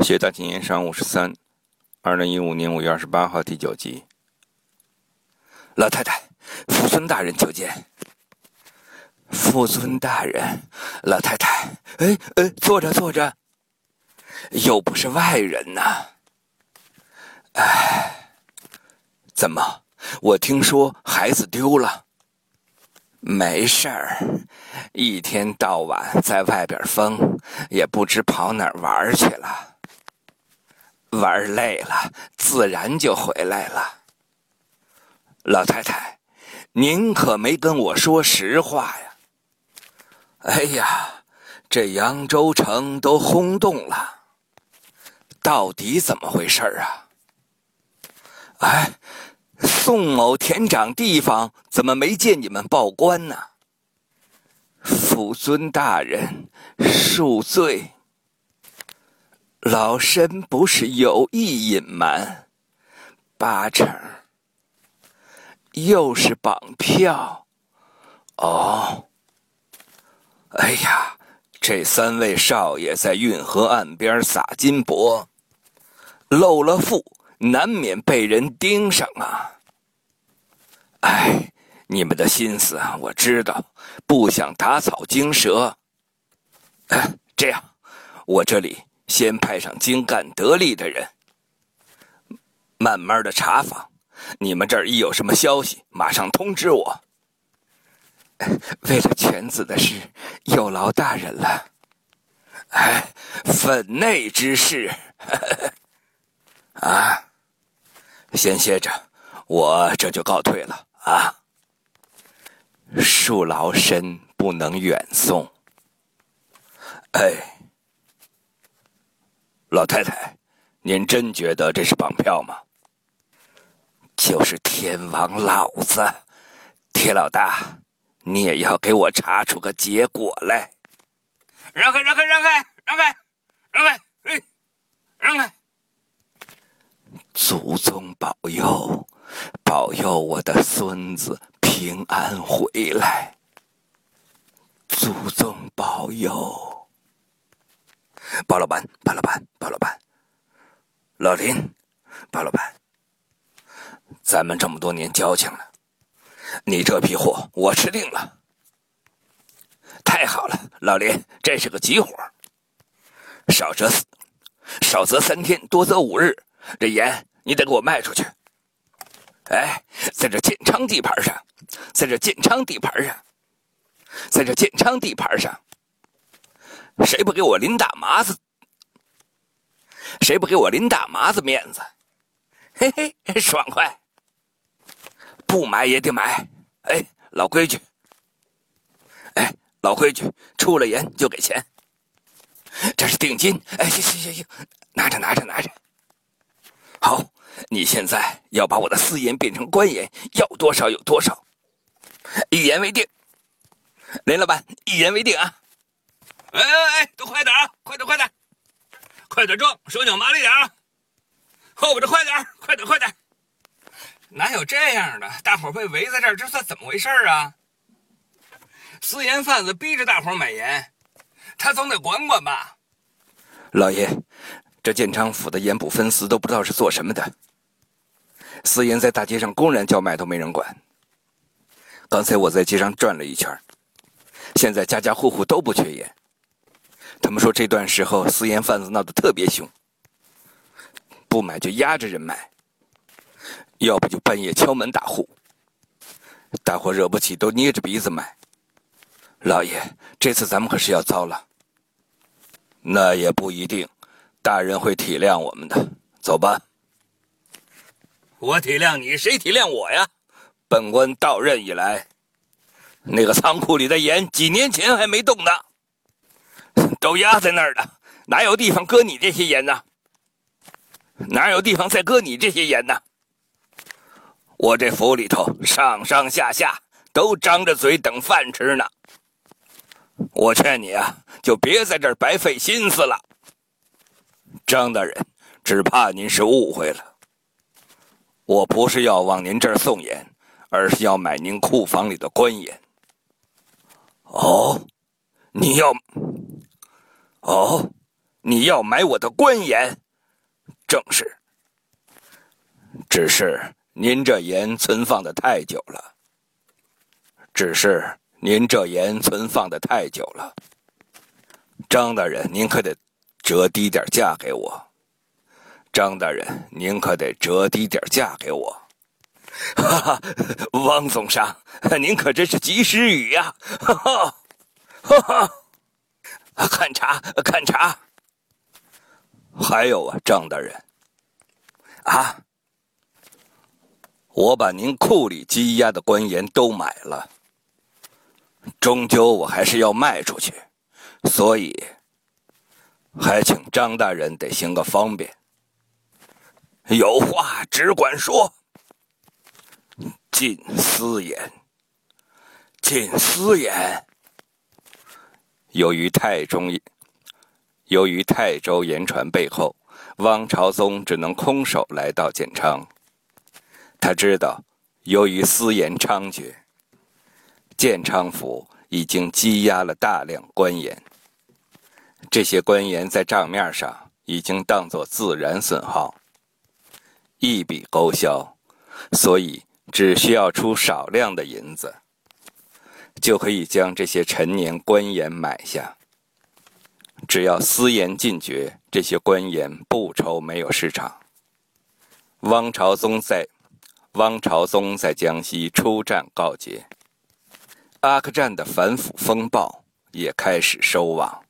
谢大青年上五十三，二零一五年五月二十八号第九集。老太太，父孙大人求见。父孙大人，老太太，哎哎，坐着坐着。又不是外人呐。哎，怎么？我听说孩子丢了。没事儿，一天到晚在外边疯，也不知跑哪儿玩去了。玩累了，自然就回来了。老太太，您可没跟我说实话呀！哎呀，这扬州城都轰动了，到底怎么回事啊？哎。宋某田长地方怎么没见你们报官呢？父尊大人恕罪，老身不是有意隐瞒，八成又是绑票。哦，哎呀，这三位少爷在运河岸边撒金箔，露了富。难免被人盯上啊！哎，你们的心思啊，我知道，不想打草惊蛇。哎，这样，我这里先派上精干得力的人，慢慢的查访。你们这儿一有什么消息，马上通知我。为了犬子的事，有劳大人了。哎，分内之事，啊。先歇着，我这就告退了啊！恕劳身不能远送。哎，老太太，您真觉得这是绑票吗？就是天王老子，铁老大，你也要给我查出个结果来！让开，让开，让开，让开，让开，哎，让开！祖宗保佑，保佑我的孙子平安回来。祖宗保佑，包老板，包老板，包老板，老林，包老板，咱们这么多年交情了，你这批货我吃定了。太好了，老林，这是个急活，少则少则三天，多则五日。这盐你得给我卖出去。哎，在这建昌地盘上，在这建昌地盘上，在这建昌地盘上，谁不给我林大麻子？谁不给我林大麻子面子？嘿嘿，爽快！不买也得买。哎，老规矩。哎，老规矩，出了盐就给钱。这是定金。哎，行行行行，拿着拿着拿着。好，你现在要把我的私盐变成官盐，要多少有多少，一言为定。林老板，一言为定啊！哎哎哎，都快点啊！快点快点，快点装，手脚麻利点啊！后边的快点，快点快点！哪有这样的？大伙被围在这儿，这算怎么回事啊？私盐贩子逼着大伙买盐，他总得管管吧？老爷。这建昌府的盐捕分司都不知道是做什么的，私盐在大街上公然叫卖都没人管。刚才我在街上转了一圈，现在家家户户都不缺盐。他们说这段时候私盐贩子闹得特别凶，不买就压着人买，要不就半夜敲门打户，大伙惹不起都捏着鼻子买。老爷，这次咱们可是要糟了。那也不一定。大人会体谅我们的，走吧。我体谅你，谁体谅我呀？本官到任以来，那个仓库里的盐几年前还没动呢，都压在那儿了，哪有地方搁你这些盐呢？哪有地方再搁你这些盐呢？我这府里头上上下下都张着嘴等饭吃呢。我劝你啊，就别在这儿白费心思了。张大人，只怕您是误会了。我不是要往您这儿送盐，而是要买您库房里的官盐。哦，你要？哦，你要买我的官盐，正是。只是您这盐存放的太久了。只是您这盐存放的太久了。张大人，您可得折低点价给我。张大人，您可得折低点价给我。哈哈，汪总商，您可真是及时雨呀！哈哈，哈哈，看茶，看茶。还有啊，张大人，啊，我把您库里积压的官盐都买了，终究我还是要卖出去，所以还请张大人得行个方便。有话只管说。禁私盐，禁私盐。由于太中，由于泰州盐船背后，汪朝宗只能空手来到建昌。他知道，由于私盐猖獗，建昌府已经积压了大量官盐。这些官盐在账面上已经当作自然损耗，一笔勾销，所以。只需要出少量的银子，就可以将这些陈年官盐买下。只要私盐禁绝，这些官盐不愁没有市场。汪朝宗在汪朝宗在江西出战告捷，阿克战的反腐风暴也开始收网。